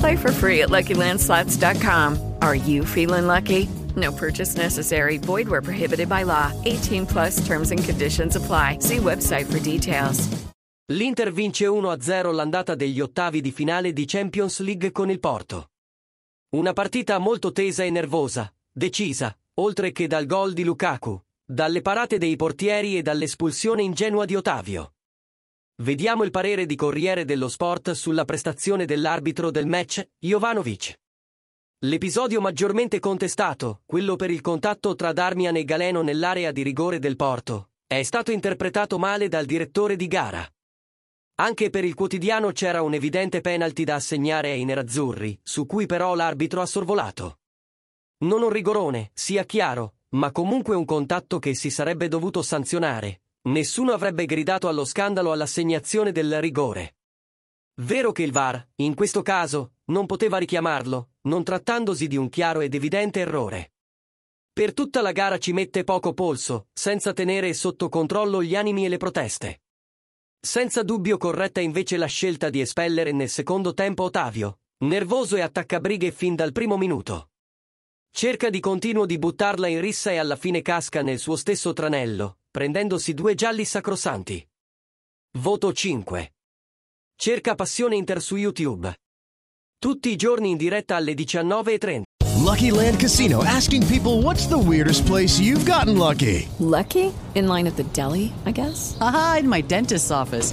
Play for free at LuckyLandSlots.com. Are you feeling lucky? No purchase necessary. Void where prohibited by law. 18 plus terms and conditions apply. See website for details. L'Inter vince 1-0 l'andata degli ottavi di finale di Champions League con il Porto. Una partita molto tesa e nervosa, decisa, oltre che dal gol di Lukaku, dalle parate dei portieri e dall'espulsione ingenua di Ottavio. Vediamo il parere di Corriere dello Sport sulla prestazione dell'arbitro del match, Jovanovic. L'episodio maggiormente contestato, quello per il contatto tra Darmian e Galeno nell'area di rigore del Porto, è stato interpretato male dal direttore di gara. Anche per il quotidiano c'era un evidente penalty da assegnare ai nerazzurri, su cui però l'arbitro ha sorvolato. Non un rigorone, sia chiaro, ma comunque un contatto che si sarebbe dovuto sanzionare. Nessuno avrebbe gridato allo scandalo all'assegnazione del rigore. Vero che il VAR, in questo caso, non poteva richiamarlo, non trattandosi di un chiaro ed evidente errore. Per tutta la gara ci mette poco polso, senza tenere sotto controllo gli animi e le proteste. Senza dubbio corretta invece la scelta di espellere nel secondo tempo Ottavio, nervoso e attaccabrighe fin dal primo minuto. Cerca di continuo di buttarla in rissa e alla fine casca nel suo stesso tranello, prendendosi due gialli sacrosanti. Voto 5. Cerca Passione Inter su YouTube. Tutti i giorni in diretta alle 19.30. Lucky Land Casino asking people what's the weirdest place you've gotten lucky? Lucky? In line at the deli, I guess? Aha, in my dentist's office.